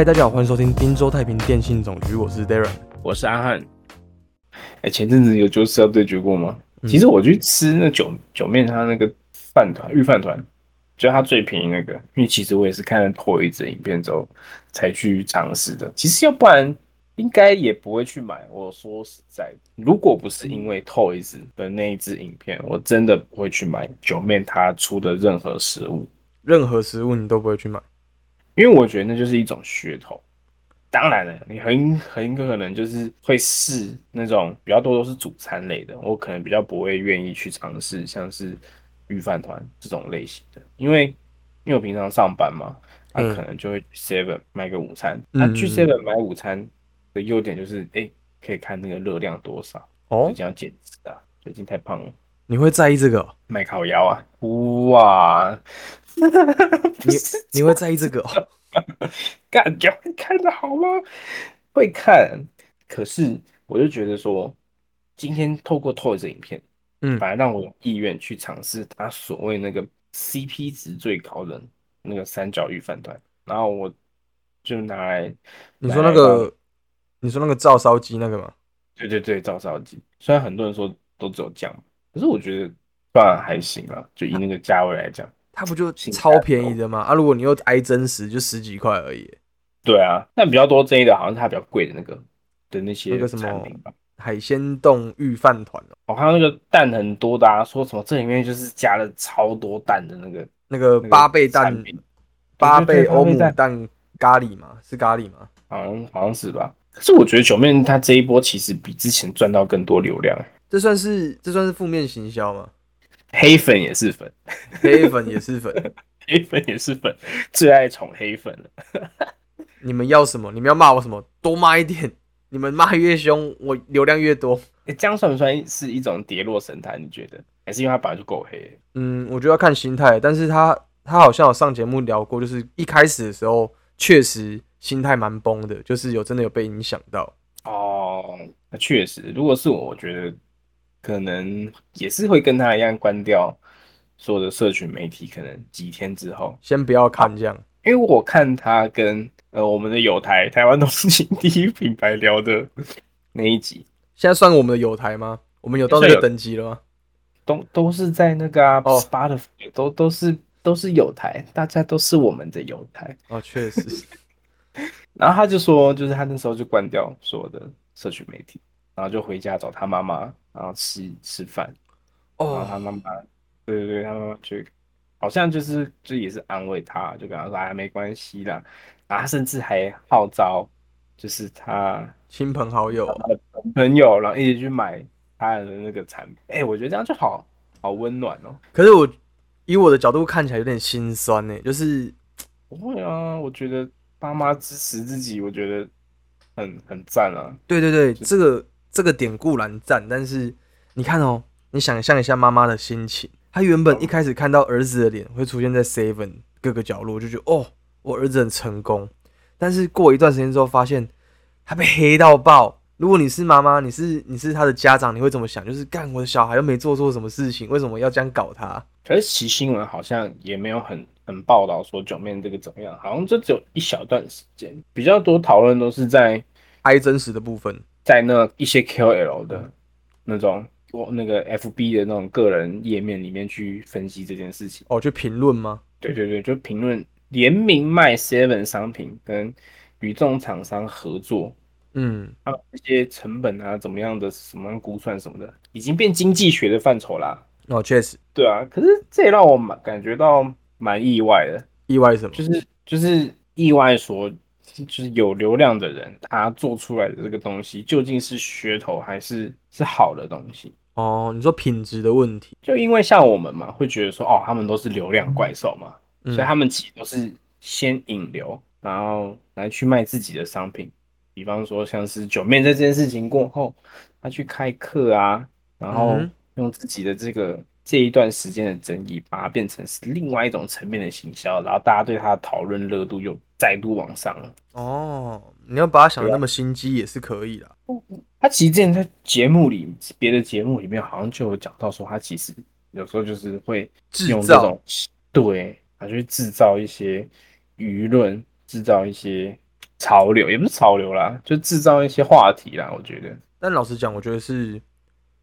嗨，大家好，欢迎收听滨州太平电信总局，我是 Darren。我是阿汉。哎、前阵子有九次要对决过吗？嗯其实我去吃那九九面他那个饭团御饭团，就它最便宜那个，因为其实我也是看了破一支影片之后才去尝试的。其实要不然应该也不会去买。我说实在的，如果不是因为 Toys 的那一支影片，我真的不会去买九面他出的任何食物。任何食物你都不会去买，因为我觉得那就是一种噱头。当然了，你很很可能就是会试那种比较多都是主餐类的，我可能比较不会愿意去尝试像是御饭团这种类型的，因为因为我平常上班嘛，他、嗯可能就会 Seven 买个午餐。嗯那、去嗯 Seven 买午餐的优点就是，哎、可以看那个热量多少，哦。最近要减脂啊，最近太胖了，你会在意这个哦？卖烤腰啊，哇，你你会在意这个哦？干掉会看的好吗？会看，可是我就觉得说，今天透过 Toys 影片，嗯反而让我有意愿去尝试他所谓那个 CP 值最高的那个三角鱼饭团，然后我就拿来，你说那个，你说那个照烧鸡那个吗？对对对，照烧鸡，虽然很多人说都只有酱，可是我觉得当然还行啦，就以那个价位来讲，它不就超便宜的吗？啊，如果你又挨真实，就十几块而已。对啊，但比较多争议的好像是它比较贵的那个的那些那个什么产品吧。海鲜冻御饭团哦，我看到那个蛋很多的啊，说什么这里面就是加了超多蛋的那个那个八倍蛋八倍欧姆蛋蛋咖喱吗？是咖喱吗？好像好像是吧。可是我觉得九面它这一波其实比之前赚到更多流量，这算是这算是负面行销吗？黑粉也是粉，黑粉也是粉，黑粉也是粉，最爱宠黑粉了。你们要什么？你们要骂我什么？多骂一点，你们骂越凶，我流量越多。诶这样算不算是一种跌落神坛？你觉得？还是因为他本来就够黑？嗯，我觉得要看心态，但是他他好像有上节目聊过，就是一开始的时候确实心态蛮崩的，就是有真的有被影响到。哦，那确实，如果是我，我觉得可能也是会跟他一样关掉所有的社群媒体，可能几天之后。先不要看这样，因为我看他跟呃我们的友台台湾通勤第一品牌聊的那一集，现在算我们的友台吗？我们有到那个等级了吗？都都是在那个啊、哦 Spotify 都都是都是友台，大家都是我们的友台。哦，确实，然后他就说，就是他那时候就关掉所有的社群媒体，然后就回家找他妈妈，然后吃吃饭。然后哦，他妈妈，对对对，他妈妈去好像就是就也是安慰他，就跟他说哎没关系啦，然后他甚至还号召就是他亲朋好友，的朋友，然后一起去买他的那个产品，哎、我觉得这样就好好温暖哦。可是我以我的角度看起来有点心酸呢，就是不会啊，我觉得爸妈支持自己，我觉得很很赞啊。对对对，这个这个点固然赞，但是你看哦，你想象一下妈妈的心情，她原本一开始看到儿子的脸会出现在 Seven 各个角落，就觉得哦，我儿子很成功。但是过一段时间之后，发现他被黑到爆。如果你是妈妈，你是你是他的家长，你会怎么想？就是干我的小孩又没做错什么事情，为什么要这样搞他？可是其新闻好像也没有很很报道说九面这个怎么样，好像就只有一小段时间，比较多讨论都是在挨真实的部分，在那一些 KOL 的那种我那个 FB 的那种个人页面里面去分析这件事情。哦，就评论吗？对对对，就评论联名卖 Seven 商品跟与这种厂商合作，嗯，他们这些成本啊怎么样的什么样估算什么的，已经变经济学的范畴啦。哦，确实对啊，可是这也让我蛮感觉到蛮意外的，意外什么？就是就是意外说，就是有流量的人他做出来的这个东西究竟是噱头还是是好的东西？哦，你说品质的问题，就因为像我们嘛，会觉得说哦，他们都是流量怪兽嘛，嗯所以他们其实都是先引流，然后来去卖自己的商品。比方说像是九面在这件事情过后，他去开课啊，然后用自己的这个这一段时间的争议，把它变成是另外一种层面的行销，然后大家对它的讨论热度又再度往上了。哦，你要把它想的那么心机也是可以的。他其实之前在节目里，别的节目里面好像就有讲到说，他其实有时候就是会制造用这种对，他去制造一些舆论，制造一些潮流，也不是潮流啦，就制造一些话题啦。我觉得，但老实讲，我觉得是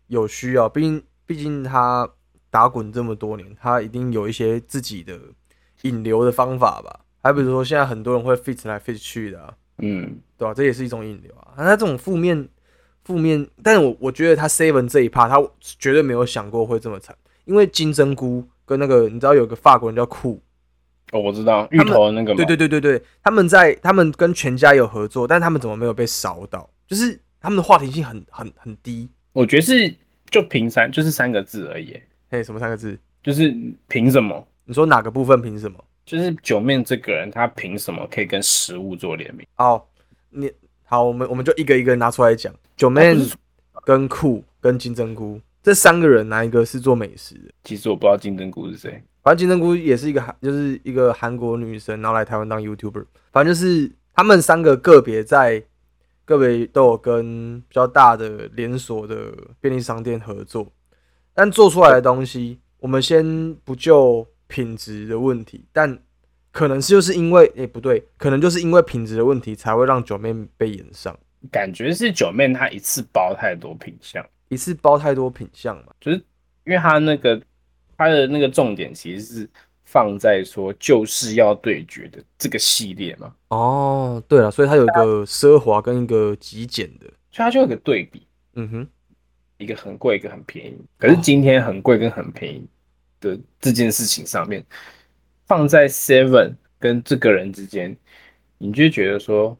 有需要，毕竟毕竟他打滚这么多年，他一定有一些自己的引流的方法吧。还比如说，现在很多人会 fit 来 fit 去的、啊，嗯，对吧、这也是一种引流啊。那他这种负面负面，但是我我觉得他 seven 这一趴，他绝对没有想过会这么惨，因为金针菇跟那个你知道有个法国人叫酷，哦，我知道芋头的那个，对对对对对，他们在他们跟全家有合作，但他们怎么没有被烧到？就是他们的话题性很很很低。我觉得是就凭三，就是三个字而已，嘿，什么三个字？就是凭什么？你说哪个部分凭什么？就是九面这个人，他凭什么可以跟食物做联名？哦，你好，我们我们就一个一个拿出来讲。九妹跟酷跟金针菇这三个人，哪一个是做美食的？其实我不知道金针菇是谁。反正金针菇也是一个韩，就是一个韩国女生，然后来台湾当 YouTuber。反正就是他们三个个别在个别都有跟比较大的连锁的便利商店合作，但做出来的东西，我们先不就品质的问题，但可能是就是因为，诶、不对，可能就是因为品质的问题，才会让九妹被延上，感觉是九妹她一次包太多品相，一次包太多品相嘛。就是因为她那个她的那个重点其实是放在说就是要对决的这个系列嘛，哦，对了，所以它有一个奢华跟一个极简的，所以它就有个对比，嗯哼，一个很贵，一个很便宜。可是今天很贵跟很便宜的这件事情上面，放在 Seven 跟这个人之间，你就觉得说，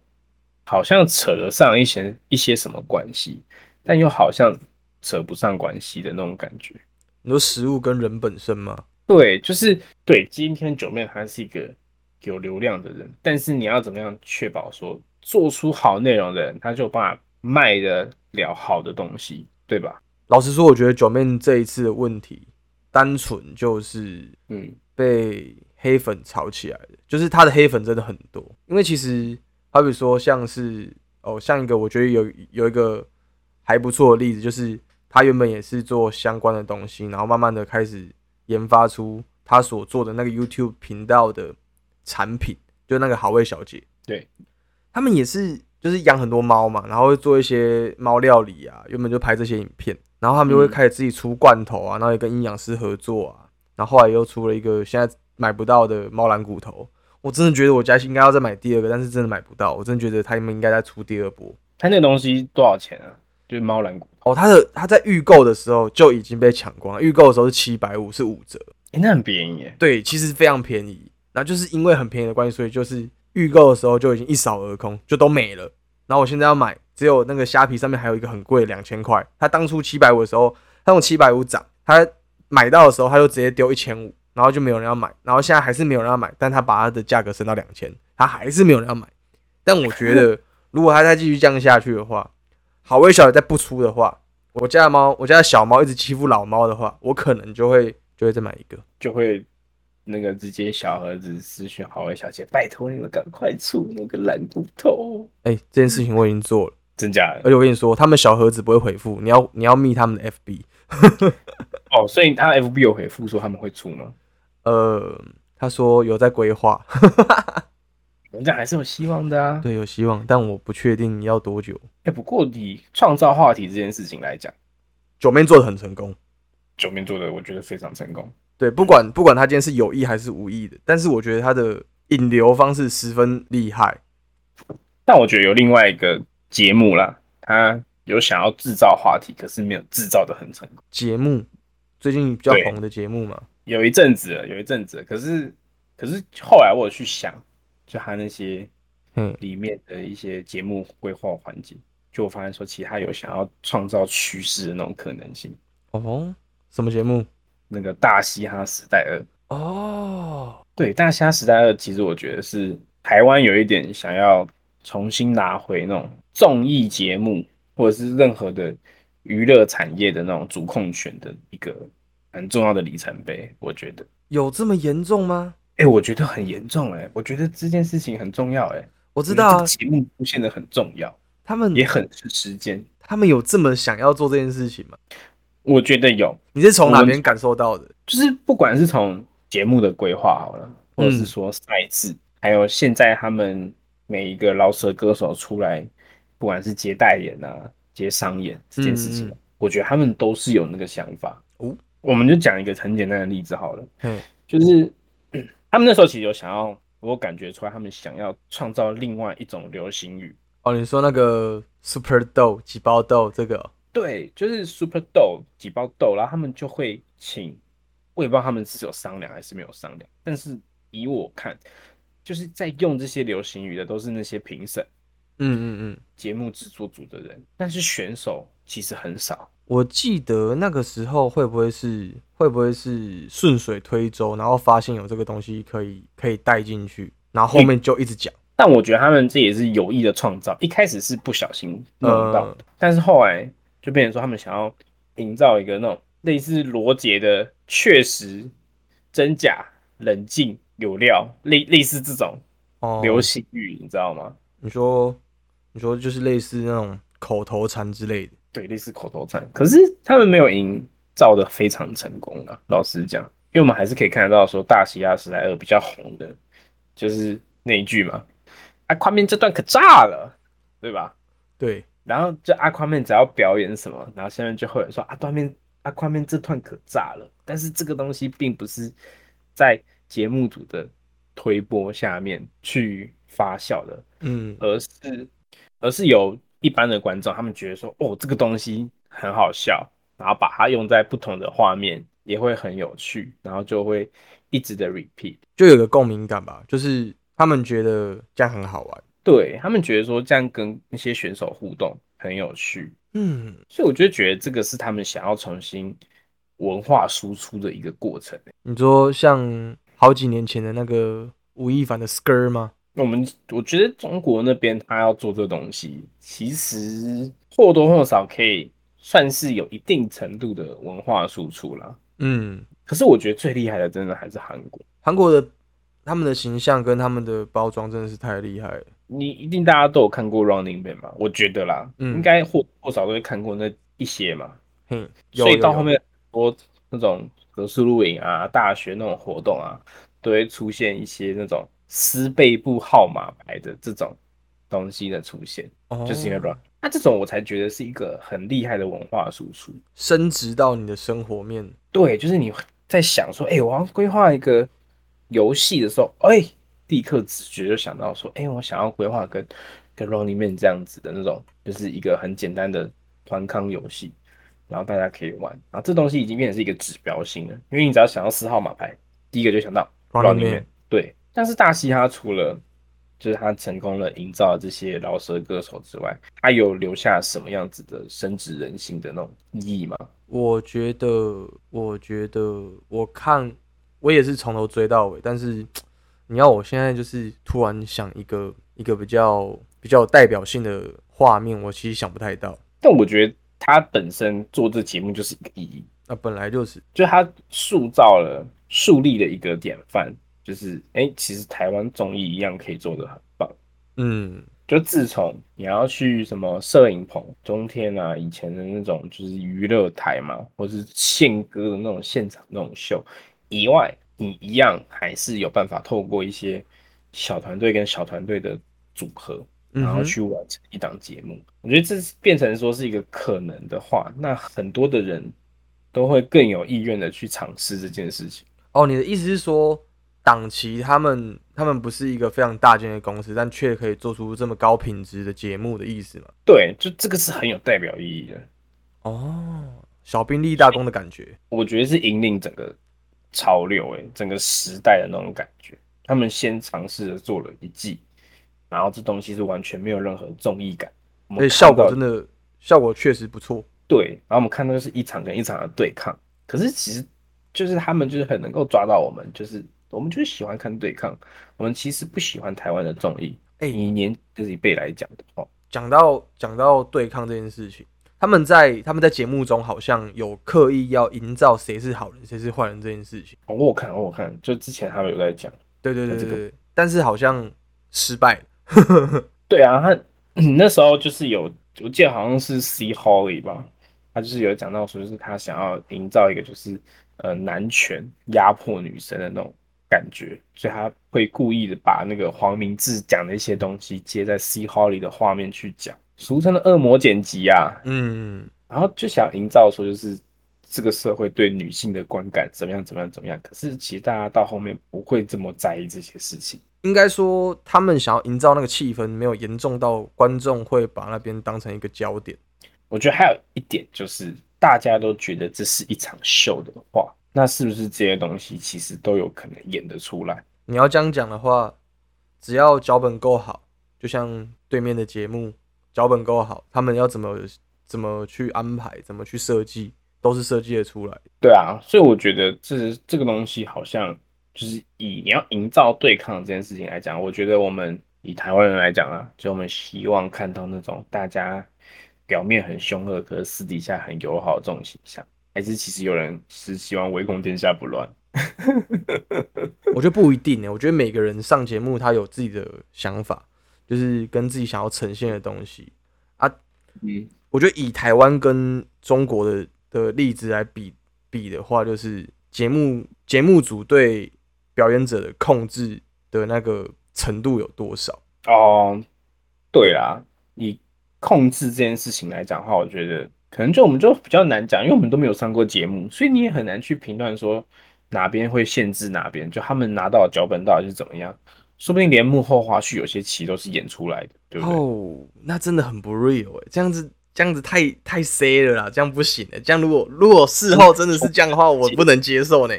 好像扯得上一些一些什么关系，但又好像扯不上关系的那种感觉。你说食物跟人本身吗？对，就是对。今天九妹她是一个有流量的人，但是你要怎么样确保说做出好内容的人，他就有办法卖得了好的东西，对吧？老实说，我觉得九妹这一次的问题，单纯就是嗯，被黑粉炒起来的，就是他的黑粉真的很多。因为其实，好比说像是哦，像一个我觉得有有一个还不错的例子，就是他原本也是做相关的东西，然后慢慢的开始研发出他所做的那个 YouTube 频道的产品，就那个好味小姐。对，他们也是就是养很多猫嘛，然后会做一些猫料理啊，原本就拍这些影片，然后他们就会嗯开始自己出罐头啊，然后也跟营养师合作啊，然后后来又出了一个现在买不到的猫蓝骨头。我真的觉得我家应该要再买第二个，但是真的买不到。我真的觉得他们应该再出第二波。他那个东西多少钱啊？就是猫蓝骨，哦，他的他在预购的时候就已经被抢光了，预购的时候是七百五，是五折。诶、那很便宜耶。对，其实非常便宜。然后就是因为很便宜的关系，所以就是预购的时候就已经一扫而空，就都没了。然后我现在要买，只有那个虾皮上面还有一个很贵，两千块。它当初七百五的时候，它用七百五涨，它买到的时候它就直接丢一千五，然后就没有人要买。然后现在还是没有人要买，但它把它的价格升到两千，它还是没有人要买。但我觉得，如果它再继续降下去的话，好微小的再不出的话，我家的猫，我家的小猫一直欺负老猫的话，我可能就会就会再买一个。就会那个直接小盒子私讯好味小姐，拜托你们赶快出那个蓝骨头，哎、这件事情我已经做了，真假的？而且我跟你说，他们小盒子不会回复，你要你要密他们的 FB。哦，所以他 FB 有回复说他们会出吗？呃，他说有在规划，我们这样还是有希望的啊。对，有希望，但我不确定要多久。哎、不过以创造话题这件事情来讲，九面做的很成功，九面做的我觉得非常成功。对，不管不管他今天是有意还是无意的，但是我觉得他的引流方式十分厉害。但我觉得有另外一个节目啦，他有想要制造话题，可是没有制造的很成功。节目最近比较对红的节目嘛，有一阵子了，有一阵子了，可是可是后来我有去想，就他那些嗯，里面的一些节目规划环节，就我发现说，其实他有想要创造趋势的那种可能性。哦，什么节目？那个大嘻哈时代二，哦，对，大嘻哈时代二，其实我觉得是台湾有一点想要重新拿回那种综艺节目或者是任何的娱乐产业的那种主控权的一个很重要的里程碑。我觉得，有这么严重吗？哎、我觉得很严重、哎，我觉得这件事情很重要、哎，我我知道啊，节目出现的很重要，他们也很是时间。他们有这么想要做这件事情吗？我觉得有，你是从哪边感受到的？就是不管是从节目的规划好了，或者是嗯说赛制，还有现在他们每一个饶舌歌手出来，不管是接代言啊、接商演这件事情，我觉得他们都是有那个想法。哦，我们就讲一个很简单的例子好了，嗯，就是嗯他们那时候其实有想要，我感觉出来，他们想要创造另外一种流行语。哦，你说那个 Super 豆几包豆这个哦，对，就是 Super 豆几包豆，然后他们就会请，我也不知道他们是有商量还是没有商量，但是以我看，就是在用这些流行语的都是那些评审、嗯嗯嗯，节目制作组的人，但是选手其实很少。我记得那个时候会不会是会不会是顺水推舟，然后发现有这个东西可以可以带进去，然后后面就一直讲，但我觉得他们这也是有意的创造，一开始是不小心弄到的，但是后来就变成说他们想要营造一个那种类似罗杰的确实、真假、冷静、有料，类类似这种哦，流行语，你知道吗？你说你说就是类似那种口头禅之类的，对，类似口头禅，可是他们没有营造的非常成功啊。老实讲，因为我们还是可以看得到说，大西亚史莱尔比较红的，就是那一句嘛，啊，宽面这段可炸了，对吧？对，然后就阿宽面只要表演什么，然后下面就会有人说啊，断面阿宽面这段可炸了。但是这个东西并不是在节目组的推波下面去发酵的，嗯而是而是有一般的观众，他们觉得说，哦，这个东西很好笑，然后把它用在不同的画面，也会很有趣，然后就会一直的 repeat。就有个共鸣感吧，就是他们觉得这样很好玩，对他们觉得说这样跟那些选手互动很有趣，嗯，所以我就觉得这个是他们想要重新文化输出的一个过程。你说像好几年前的那个吴亦凡的 Skr 吗？我们我觉得中国那边他要做这东西，其实或多或少可以算是有一定程度的文化输出啦。嗯，可是我觉得最厉害的真的还是韩国。韩国的他们的形象跟他们的包装真的是太厉害了。你一定大家都有看过 Running Man 吧？我觉得啦，嗯应该或或少都会看过那一些嘛。嗯，所以到后面很多那种格式录影啊、大学那种活动啊，都会出现一些那种撕背部号码牌的这种东西的出现，就是因为哦 Run。那这种我才觉得是一个很厉害的文化输出。升值到你的生活面。对，就是你在想说，哎、我要规划一个游戏的时候，哎、立刻直觉就想到说，哎、我想要规划跟跟 Running Man 这样子的那种，就是一个很简单的团康游戏，然后大家可以玩。然后这东西已经变成是一个指标性了，因为你只要想到四号码牌，第一个就想到 Running Man。对，但是大西他除了就是他成功了营造这些饶舌歌手之外，他有留下什么样子的深植人心的那种意义吗？我觉得，我觉得，我看我也是从头追到尾，但是你要我现在就是突然想一个一个比较比较有代表性的画面，我其实想不太到。但我觉得他本身做这节目就是一个意义，那本来就是，就他塑造了、树立了一个典范，就是哎、诶其实台湾综艺一样可以做得很棒。嗯，就自从你要去什么摄影棚、中天啊，以前的那种就是娱乐台嘛，或是献歌的那种现场那种秀以外，你一样还是有办法透过一些小团队跟小团队的组合，然后去完成一档节目。我觉得这是变成说是一个可能的话，那很多的人都会更有意愿的去尝试这件事情。哦，你的意思是说，档期他们他们不是一个非常大间的公司，但却可以做出这么高品质的节目的意思吗？对，就这个是很有代表意义的。哦，小兵立大功的感觉。我觉得是引领整个潮流、欸，整个时代的那种感觉。他们先尝试着做了一季，然后这东西是完全没有任何综艺感，所以效果真的效果确实不错。对，然后我们看到就是一场跟一场的对抗，可是其实就是他们就是很能够抓到我们，就是我们就是喜欢看对抗，我们其实不喜欢台湾的综艺。哎以年这一辈来讲的话，讲到讲到对抗这件事情，他们在他们在节目中好像有刻意要营造谁是好人谁是坏人这件事情。哦我有看我有看，就之前他们有在讲。对对对这个对对，但是好像失败了。对啊，他那时候就是有，我记得好像是 C Holly 吧，他就是有讲到说，就是他想要营造一个就是呃男权压迫女生的那种感觉，所以他会故意的把那个黄明志讲的一些东西接在 C Holly 的画面去讲，俗称的恶魔剪辑啊。嗯，然后就想营造说，就是这个社会对女性的观感怎么样怎么样怎么样。可是其实大家到后面不会这么在意这些事情。应该说他们想要营造那个气氛，没有严重到观众会把那边当成一个焦点。我觉得还有一点就是，大家都觉得这是一场秀的话，那是不是这些东西其实都有可能演得出来？你要这样讲的话，只要脚本够好，就像对面的节目，脚本够好，他们要怎么怎么去安排，怎么去设计，都是设计的出来的。对啊，所以我觉得这这个东西好像就是以你要营造对抗这件事情来讲，我觉得我们以台湾人来讲啊，就我们希望看到那种大家表面很凶恶，可是私底下很友好的这种形象，还是其实有人是希望唯恐天下不乱？我觉得不一定呢，我觉得每个人上节目他有自己的想法，就是跟自己想要呈现的东西啊。嗯，我觉得以台湾跟中国的的例子来比比的话，就是节目节目组对表演者的控制的那个程度有多少。哦，对啦，以控制这件事情来讲的话，我觉得可能就我们就比较难讲，因为我们都没有上过节目，所以你也很难去评断说哪边会限制哪边，就他们拿到脚本到底是怎么样，说不定连幕后花絮有些其实都是演出来的，对不对？哦，那真的很不 real 哎、这样子这样子太太 C 了啦，这样不行哎、这样如果如果事后真的是这样的话，我不能接受呢、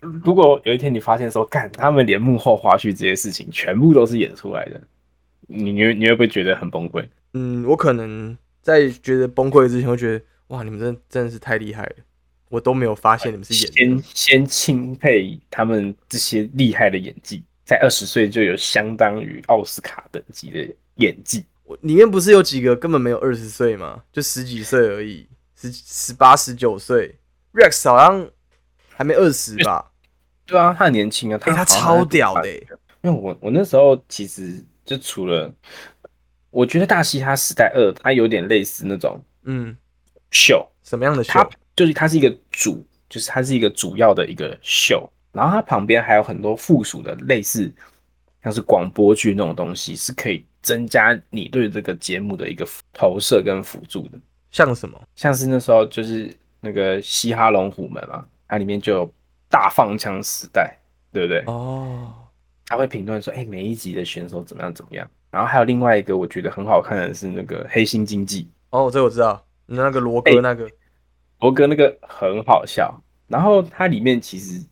如果有一天你发现说，干他们连幕后花絮这些事情全部都是演出来的，你你会你会不会觉得很崩溃？嗯，我可能在觉得崩溃之前，会觉得哇，你们真真的是太厉害了，我都没有发现你们是演的。先先钦佩他们这些厉害的演技，在二十岁就有相当于奥斯卡等级的演技。我里面不是有几个根本没有二十岁吗？就十几岁而已，十十八十九岁。Rex 好像还没二十吧？对啊，他很年轻啊，哎、他好像超屌的、欸。因为我我那时候其实就除了，我觉得《大嘻哈时代二》它有点类似那种嗯，秀，什么样的秀？它就是它是一个主，就是它是一个主要的一个秀，然后它旁边还有很多附属的类似像是广播剧那种东西，是可以增加你对这个节目的一个投射跟辅助的。像什么？像是那时候就是那个嘻哈龙虎门嘛，它里面就有大放枪时代，对不对？哦，他会评论说，哎、每一集的选手怎么样怎么样。然后还有另外一个我觉得很好看的是那个黑心经济，哦，这个我知道，那个罗哥哎那个，罗哥那个很好笑。然后它里面其实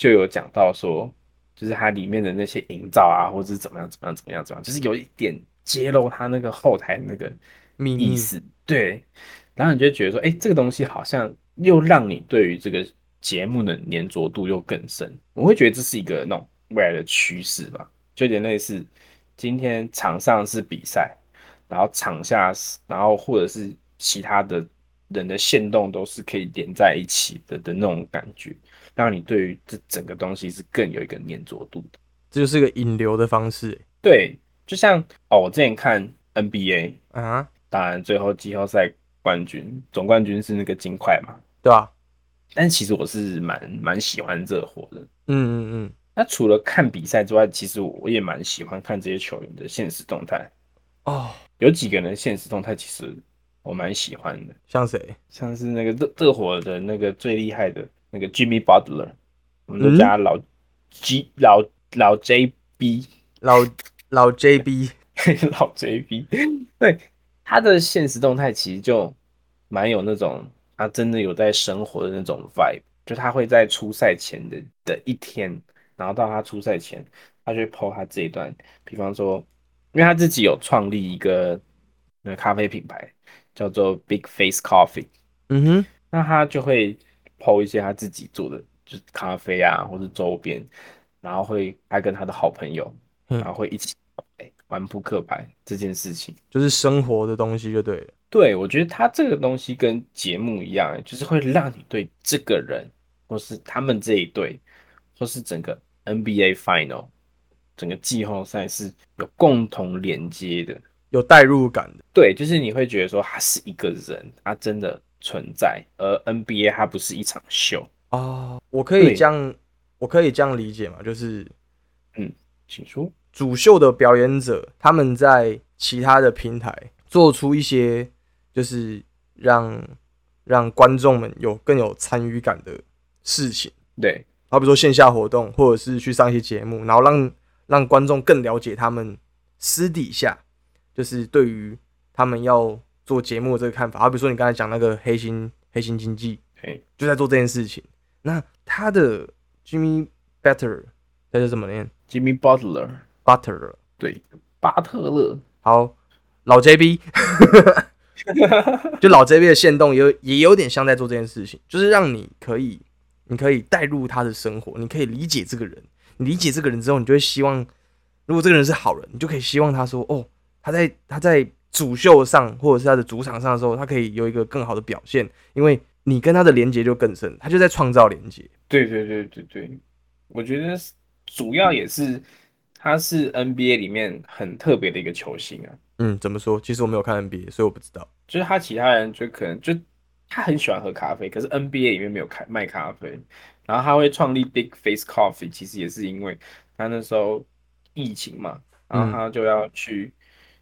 就有讲到说，就是它里面的那些营造啊，或者是怎么样怎么样怎么样怎么样，就是有一点揭露他那个后台那个秘密意思，对。然后你就会觉得说，哎、这个东西好像又让你对于这个节目的粘着度又更深。我会觉得这是一个那种未来的趋势吧，就有点类似今天场上是比赛，然后场下是，然后或者是其他的人的线动都是可以连在一起的的那种感觉，让你对于这整个东西是更有一个粘着度的。这就是个引流的方式、欸对，就像哦，我之前看 NBA，啊，当然最后季后赛冠军总冠军是那个金块嘛，对吧？但其实我是蛮蛮喜欢热火的。嗯嗯嗯那除了看比赛之外，其实我也蛮喜欢看这些球员的现实动态。嗯，哦，有几个人现实动态其实我蛮喜欢的，像谁？像是那个热热火的那个最厉害的那个 Jimmy Butler，我们都叫他老 G、老老 JB，老 老 JB，老 JB，对他的现实动态其实就蛮有那种他真的有在生活的那种 vibe，就他会在出赛前的的一天，然后到他出赛前，他就会 po 他这一段，比方说，因为他自己有创立一个那个咖啡品牌叫做 Big Face Coffee，嗯哼，那他就会 PO 一些他自己做的，就是咖啡啊，或是周边，然后会他跟他的好朋友，嗯然后会一起哎玩扑克牌这件事情。就是生活的东西就对了。对，我觉得他这个东西跟节目一样，就是会让你对这个人，或是他们这一队，或是整个 NBA Final 整个季后赛是有共同连接的。有代入感的，对，就是你会觉得说他是一个人，他真的存在，而 NBA 它不是一场秀。哦，我可以这样我可以这样理解嘛？就是嗯请说。主秀的表演者他们在其他的平台做出一些就是让让观众们有更有参与感的事情，对，好比说线下活动，或者是去上一些节目，然后让让观众更了解他们私底下就是对于他们要做节目的这个看法。好比说你刚才讲那个黑心黑心经济，嘿，就在做这件事情。那他的 Jimmy Butler，他是怎么念 Jimmy Butler，Butler，对，巴特勒，好，老 JB，就老 JB 的线动也有也有点像在做这件事情，就是让你可以，你可以带入他的生活，你可以理解这个人，你理解这个人之后，你就会希望，如果这个人是好人，你就可以希望他说，哦，他在他在主秀上或者是他的主场上的时候，他可以有一个更好的表现，因为你跟他的连接就更深，他就在创造连接。对对对对对，我觉得主要也是他是 NBA 里面很特别的一个球星啊，嗯，怎么说？其实我没有看 NBA，所以我不知道。就是他其他人就可能就他很喜欢喝咖啡，可是 NBA 里面没有开卖咖啡，然后他会创立 Big Face Coffee，其实也是因为他那时候疫情嘛，然后他就要去，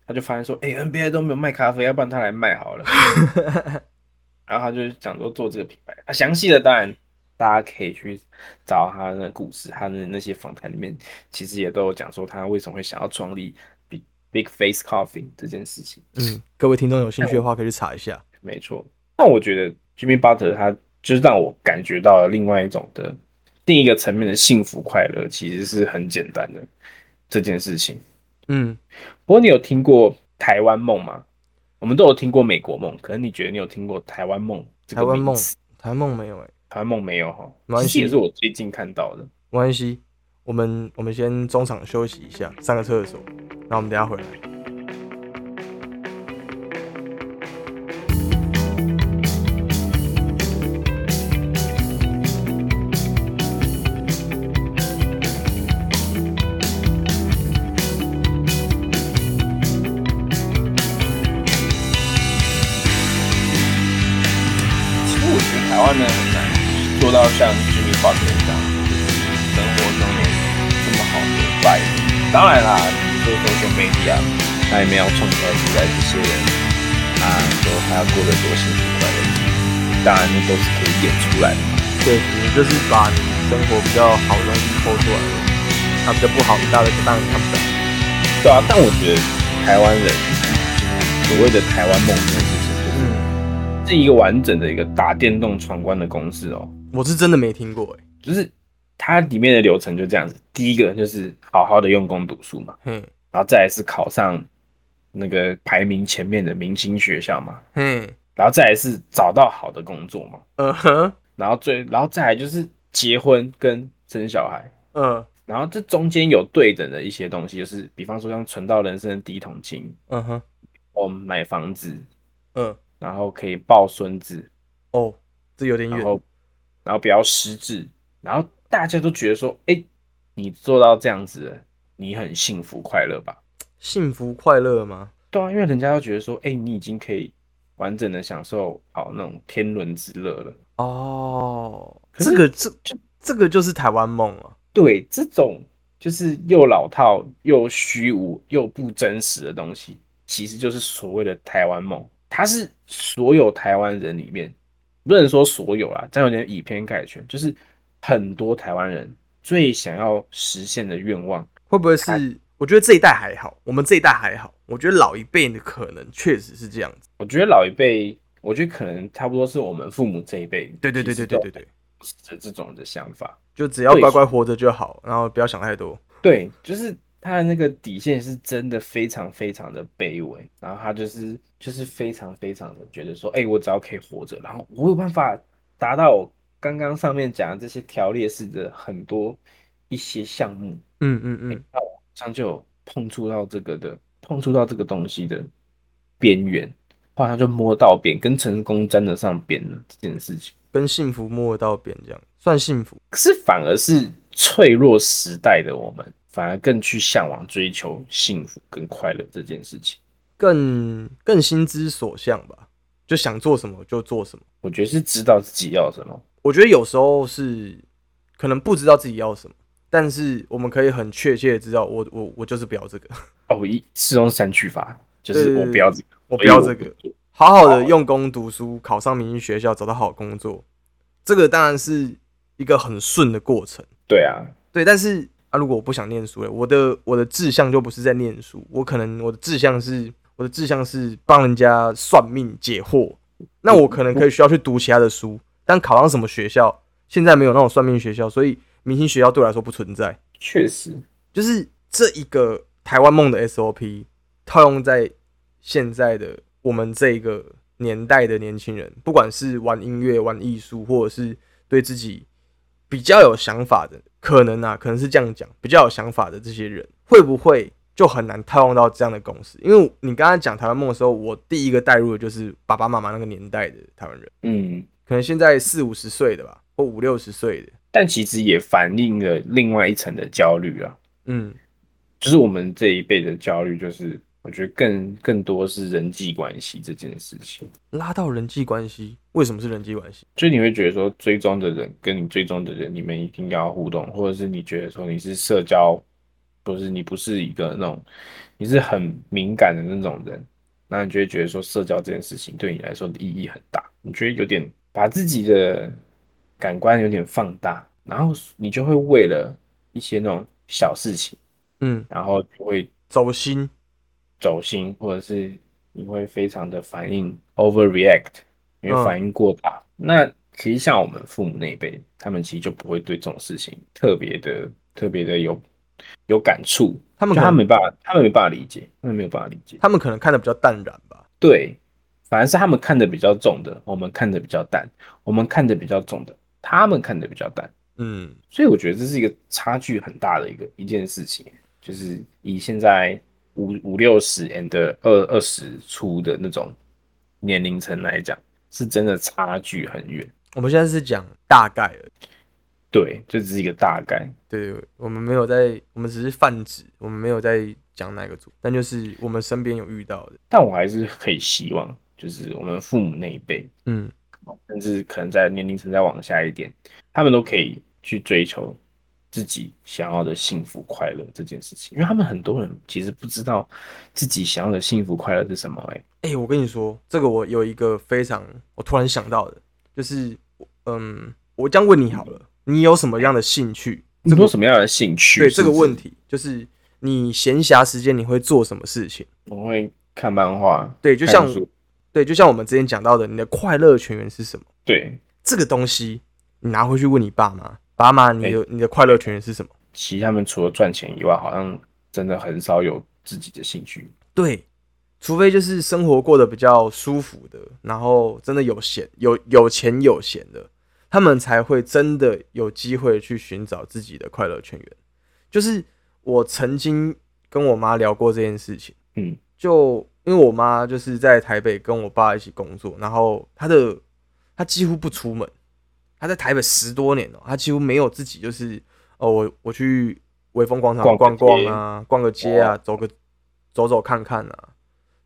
他就发现说，哎、n b a 都没有卖咖啡，要不然他来卖好了，然后他就想说做这个品牌，啊，详细的当然大家可以去找他的故事，他的那些访谈里面其实也都有讲说他为什么会想要创立 Big Big Face Coffee 这件事情。嗯，各位听众有兴趣的话，可以去查一下。没错。那我觉得 Jimmy Butler 他就是让我感觉到了另外一种的另一个层面的幸福快乐，其实是很简单的这件事情。嗯，不过你有听过台湾梦吗？我们都有听过美国梦，可是你觉得你有听过台湾梦这个台湾梦？台湾梦没有哎、台湾梦没有哈，没关系也是我最近看到的。没关系，我们我们先中场休息一下，上个厕所，那我们等下回来。做到像 Jimmy Butler 这样，生活中有这么好的 vibe。当然啦，比如说 social media，它里面要创造出来这些人，啊，说他要过得多幸福快乐，当然那都是可以演出来的嘛。对，你就是把你生活比较好的东西抠出来，那比较不好的大家当然看不到。对啊，但我觉得台湾人所谓的台湾梦这件事情，就是嗯，是一个完整的一个打电动闯关的公式哦。我是真的没听过哎、就是它里面的流程就这样子，第一个就是好好的用功读书嘛，嗯，然后再来是考上那个排名前面的明星学校嘛，嗯，然后再来是找到好的工作嘛，嗯哼，然后最然后再来就是结婚跟生小孩，嗯。然后这中间有对等的一些东西，就是比方说像存到人生的第一桶金，嗯哼，哦买房子，嗯，然后可以抱孙子，哦，这有点远。然后不要失智，然后大家都觉得说，哎，你做到这样子，你很幸福快乐吧？幸福快乐吗？对啊，因为人家都觉得说，哎，你已经可以完整的享受好那种天伦之乐了。哦，这个这这个就是台湾梦啊。对，这种就是又老套又虚无又不真实的东西，其实就是所谓的台湾梦。它是所有台湾人里面，不能说所有啦，这样有点以偏概全，就是很多台湾人最想要实现的愿望。会不会是？我觉得这一代还好，我们这一代还好。我觉得老一辈的可能确实是这样子。我觉得老一辈，我觉得可能差不多是我们父母这一辈，对对对对对对对，的这种的想法。就只要乖乖活着就好，然后不要想太多。对，就是他的那个底线是真的非常非常的卑微，然后他就是就是非常非常的觉得说，哎、我只要可以活着，然后我有办法达到我刚刚上面讲的这些条列式的很多一些项目，嗯嗯嗯，那我这样就有碰触到这个的碰触到这个东西的边缘，好像就摸到边，跟成功沾得上边了这件事情。跟幸福摸得到边，这样算幸福。可是反而是脆弱时代的我们，反而更去向往追求幸福跟快乐这件事情。更更心之所向吧，就想做什么就做什么。我觉得是知道自己要什么。我觉得有时候是可能不知道自己要什么，但是我们可以很确切的知道我，我我就是不要这个，哦，一是用删去法，就是我不要这个，我不要这个，好好的用功读书，考上明星学校，找到好工作，这个当然是一个很顺的过程。对啊，对，但是啊，如果我不想念书了，我的我的志向就不是在念书，我可能我的志向是我的志向是帮人家算命解惑，那我可能可以需要去读其他的书，但考上什么学校，现在没有那种算命学校，所以明星学校对我来说不存在。确实，就是这一个台湾梦的 SOP 套用在现在的我们这个年代的年轻人，不管是玩音乐、玩艺术，或者是对自己。比较有想法的，可能啊，可能是这样讲，比较有想法的这些人，会不会就很难套用到这样的公司？因为你刚刚讲台湾梦的时候，我第一个带入的就是爸爸妈妈那个年代的台湾人，嗯，可能现在四五十岁的吧，或五六十岁的，但其实也反映了另外一层的焦虑啊，嗯，就是我们这一辈的焦虑，就是我觉得更更多是人际关系这件事情，拉到人际关系。为什么是人际关系？就你会觉得说，追踪的人跟你追踪的人，你们一定要互动，或者是你觉得说你是社交，不是你不是一个那种，你是很敏感的那种人，那你就会觉得说，社交这件事情对你来说的意义很大，你觉得有点把自己的感官有点放大，然后你就会为了一些那种小事情，嗯，然后就会走心，走心，或者是你会非常的反应 overreact。因为反应过大，那其实像我们父母那一辈，他们其实就不会对这种事情特别的、特别的有有感触。他们他没办法，他们没办法理解，他们没有办法理解。他们可能看的比较淡然吧。对，反而是他们看的比较重的，我们看的比较淡；我们看的比较重的，他们看的比较淡。嗯，所以我觉得这是一个差距很大的一个一件事情，就是以现在五五六十 and 二二十出的那种年龄层来讲。是真的差距很远。我们现在是讲大概而已，对，就只是一个大概。对，我们没有在，我们只是泛指，我们没有在讲哪个组，但就是我们身边有遇到的。但我还是可以希望，就是我们父母那一辈，嗯，甚至可能在年龄层再往下一点，他们都可以去追求自己想要的幸福快乐这件事情，因为他们很多人其实不知道自己想要的幸福快乐是什么。哎。哎，我跟你说，这个我有一个非常我突然想到的，就是嗯，我这样问你好了，你有什么样的兴趣？你有什么样的兴趣？对这个问题，就是你闲暇时间你会做什么事情？我会看漫画。对，就像对，就像我们之前讲到的，你的快乐泉源是什么？对，这个东西你拿回去问你爸妈，爸妈，你的你的快乐泉源是什么？其实他们除了赚钱以外，好像真的很少有自己的兴趣。对。除非就是生活过得比较舒服的，然后真的有闲有有钱有闲的，他们才会真的有机会去寻找自己的快乐泉源。就是我曾经跟我妈聊过这件事情，嗯，就因为我妈就是在台北跟我爸一起工作，然后她的她几乎不出门，她在台北十多年了，她几乎没有自己就是哦，我我去威风广场逛逛啊，逛个街啊，走个走走看看啊。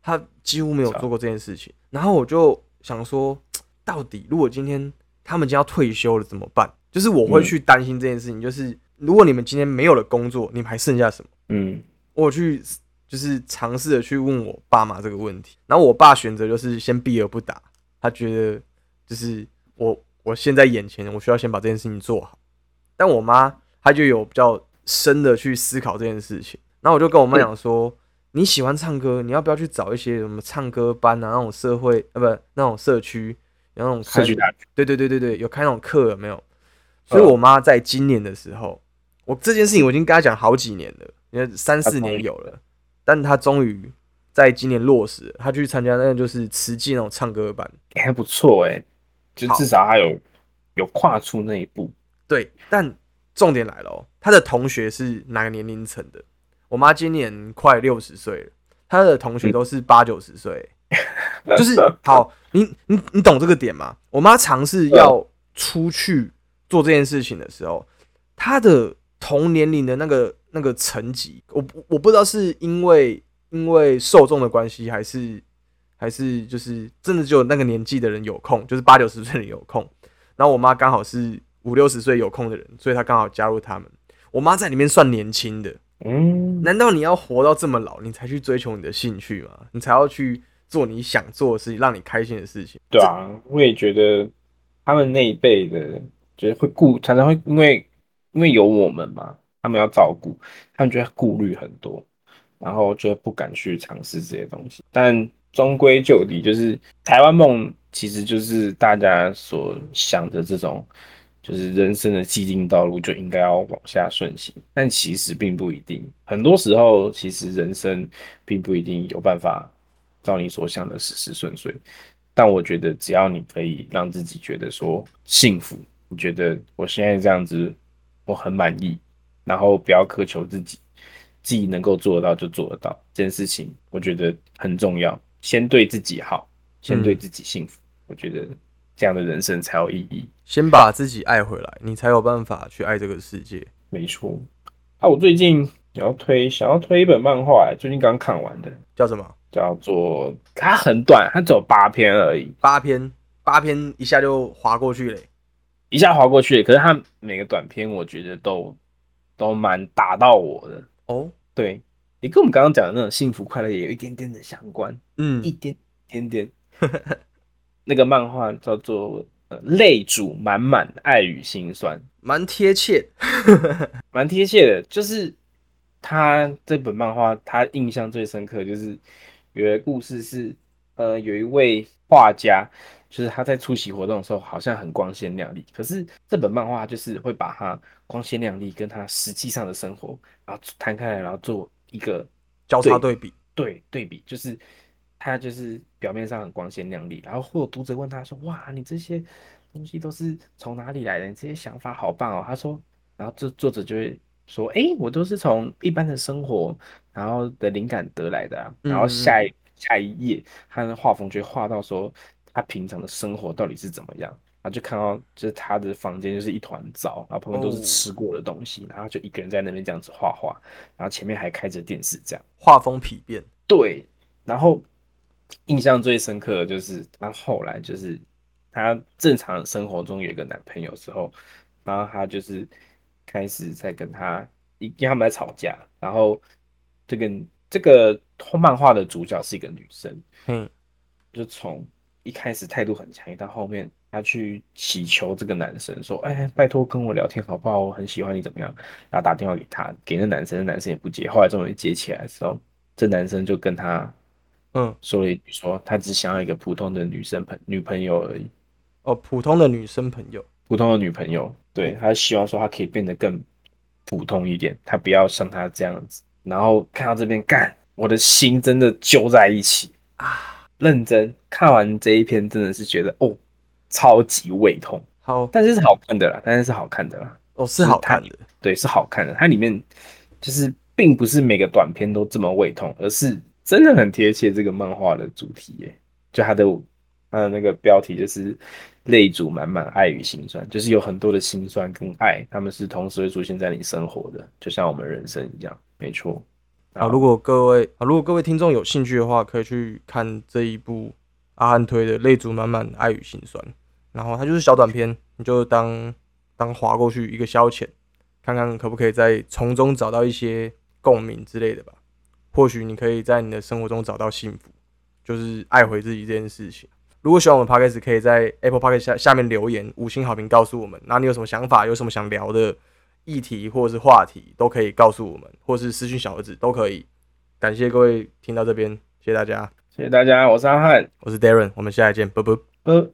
她几乎没有做过这件事情，然后我就想说，到底如果今天他们将要退休了怎么办？就是我会去担心这件事情。就是如果你们今天没有了工作，你们还剩下什么？嗯，我去就是尝试着去问我爸妈这个问题，然后我爸选择就是先避而不答，他觉得就是我我现在眼前，我需要先把这件事情做好。但我妈她就有比较深的去思考这件事情，然后我就跟我妈讲说。你喜欢唱歌，你要不要去找一些什么唱歌班啊？那种社会啊，不，那种社区，有那种社区大学。对对对对对，有开那种课有没有？所以我妈在今年的时候，我这件事情我已经跟她讲好几年了，因为三四年有了，但她终于在今年落实，她去参加那个就是慈济那种唱歌班，还不错哎，就至少她有有跨出那一步。对，但重点来了哦，她的同学是哪个年龄层的？我妈今年快六十岁了，她的同学都是八九十岁，就是好，你你你懂这个点吗？我妈尝试要出去做这件事情的时候，她的同年龄的那个那个层级，我我不知道是因为因为受众的关系，还是还是就是真的只有那个年纪的人有空，就是八九十岁的人有空。然后我妈刚好是五六十岁有空的人，所以她刚好加入他们。我妈在里面算年轻的，嗯，难道你要活到这么老，你才去追求你的兴趣吗？你才要去做你想做的事情，让你开心的事情？对啊，我也觉得他们那一辈的，觉得会顾，常常会因为因为有我们嘛，他们要照顾，他们觉得顾虑很多，然后就不敢去尝试这些东西。但终归就底，就是台湾梦，其实就是大家所想的这种。就是人生的既定道路就应该要往下顺行，但其实并不一定。很多时候，其实人生并不一定有办法照你所想的事事顺遂。但我觉得，只要你可以让自己觉得说幸福，你觉得我现在这样子我很满意，然后不要苛求自己，自己能够做得到就做得到这件事情，我觉得很重要。先对自己好，先对自己幸福，我觉得。这样的人生才有意义。先把自己爱回来，你才有办法去爱这个世界。没错。啊，我最近想要推，想要推一本漫画，最近刚看完的，叫什么？叫做它很短，它只有八篇而已。八篇，八篇一下就划过去了，一下划过去。可是它每个短篇，我觉得都都蛮打到我的。哦，对，也跟我们刚刚讲的那种幸福快乐也有一点点的相关。嗯，一点点点。那个漫画叫做《泪主满满爱与心酸》，蛮贴切，蛮贴切的。就是他这本漫画，他印象最深刻就是有个故事是，呃，有一位画家，就是他在出席活动的时候好像很光鲜亮丽，可是这本漫画就是会把他光鲜亮丽跟他实际上的生活，然后摊开来，然后做一个交叉对比，对对比，就是。他就是表面上很光鲜亮丽，然后会有读者问他说：“哇，你这些东西都是从哪里来的？你这些想法好棒哦。”他说，然后这作者就会说：“哎，我都是从一般的生活，然后的灵感得来的啊。”然后下一下一页，他的画风就画到说他平常的生活到底是怎么样，然后就看到就是他的房间就是一团糟，然后旁边都是吃过的东西，然后就一个人在那边这样子画画，然后前面还开着电视，这样画风丕变。对，然后。印象最深刻的就是他后来就是他正常生活中有一个男朋友之后，然后他就是开始在跟他因为他们在吵架，然后这个这个漫画的主角是一个女生，嗯，就从一开始态度很强硬，到后面他去祈求这个男生说：“哎，拜托跟我聊天好不好？我很喜欢你，怎么样？”然后打电话给他，给那男生，那男生也不接。后来终于接起来的时候，这男生就跟他。嗯，说了一句说他只想要一个普通的女生朋女朋友而已。哦，普通的女生朋友，普通的女朋友，对他希望说他可以变得更普通一点，他不要像他这样子。然后看到这边干，我的心真的揪在一起啊！认真看完这一篇，真的是觉得哦，超级胃痛。好，但是是好看的啦，但是是好看的啦。哦，是好看的，对，是好看的。它里面就是并不是每个短片都这么胃痛，而是。真的很贴切这个漫画的主题耶，就它的它的那个标题就是“泪主满满爱与心酸”，就是有很多的心酸跟爱，他们是同时会出现在你生活的，就像我们人生一样，没错。啊，如果各位啊，如果各位听众有兴趣的话，可以去看这一部阿汉推的《泪主满满爱与心酸》，然后它就是小短片，你就当当划过去一个消遣，看看可不可以在从中找到一些共鸣之类的吧。或许你可以在你的生活中找到幸福，就是爱回自己这件事情。如果喜欢我们 podcast，可以在 Apple Podcast 下下面留言五星好评，告诉我们。那你有什么想法，有什么想聊的议题或者是话题，都可以告诉我们，或是私信小儿子都可以。感谢各位听到这边，谢谢大家，谢谢大家，我是阿汉，我是 Darren，我们下一见，啵啵啵。